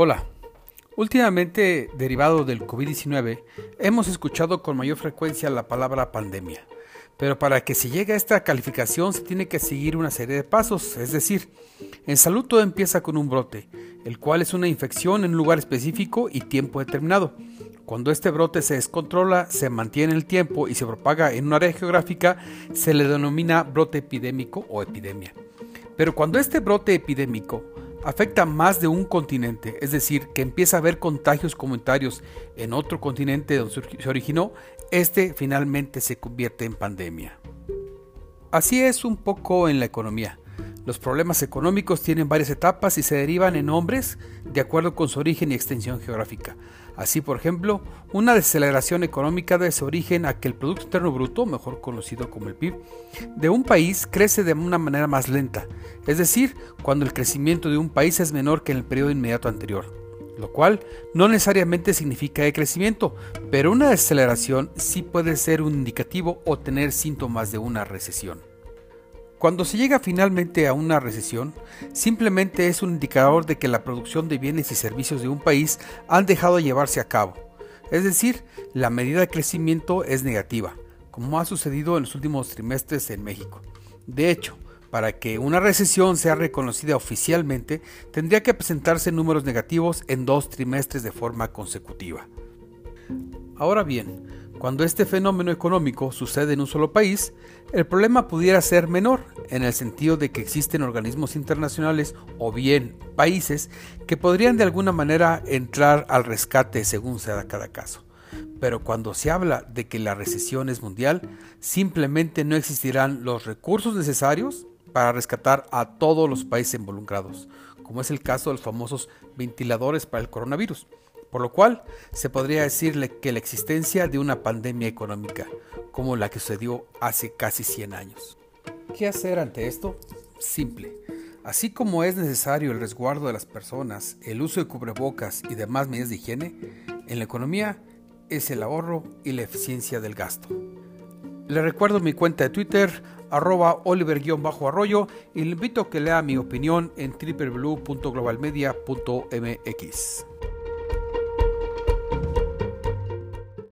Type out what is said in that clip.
Hola. Últimamente, derivado del COVID-19, hemos escuchado con mayor frecuencia la palabra pandemia. Pero para que se llegue a esta calificación se tiene que seguir una serie de pasos, es decir, en salud todo empieza con un brote, el cual es una infección en un lugar específico y tiempo determinado. Cuando este brote se descontrola, se mantiene el tiempo y se propaga en un área geográfica, se le denomina brote epidémico o epidemia. Pero cuando este brote epidémico afecta más de un continente, es decir, que empieza a haber contagios comunitarios en otro continente donde se originó, este finalmente se convierte en pandemia. Así es un poco en la economía. Los problemas económicos tienen varias etapas y se derivan en nombres de acuerdo con su origen y extensión geográfica. Así, por ejemplo, una deceleración económica debe su origen a que el Producto Interno Bruto, mejor conocido como el PIB, de un país crece de una manera más lenta, es decir, cuando el crecimiento de un país es menor que en el periodo inmediato anterior, lo cual no necesariamente significa crecimiento, pero una deceleración sí puede ser un indicativo o tener síntomas de una recesión. Cuando se llega finalmente a una recesión, simplemente es un indicador de que la producción de bienes y servicios de un país han dejado de llevarse a cabo. Es decir, la medida de crecimiento es negativa, como ha sucedido en los últimos trimestres en México. De hecho, para que una recesión sea reconocida oficialmente, tendría que presentarse números negativos en dos trimestres de forma consecutiva. Ahora bien, cuando este fenómeno económico sucede en un solo país, el problema pudiera ser menor, en el sentido de que existen organismos internacionales o bien países que podrían de alguna manera entrar al rescate según sea cada caso. Pero cuando se habla de que la recesión es mundial, simplemente no existirán los recursos necesarios para rescatar a todos los países involucrados, como es el caso de los famosos ventiladores para el coronavirus por lo cual se podría decirle que la existencia de una pandemia económica, como la que sucedió hace casi 100 años. ¿Qué hacer ante esto? Simple. Así como es necesario el resguardo de las personas, el uso de cubrebocas y demás medidas de higiene, en la economía es el ahorro y la eficiencia del gasto. Le recuerdo mi cuenta de Twitter, arroba oliver-arroyo, y le invito a que lea mi opinión en www.globalmedia.mx.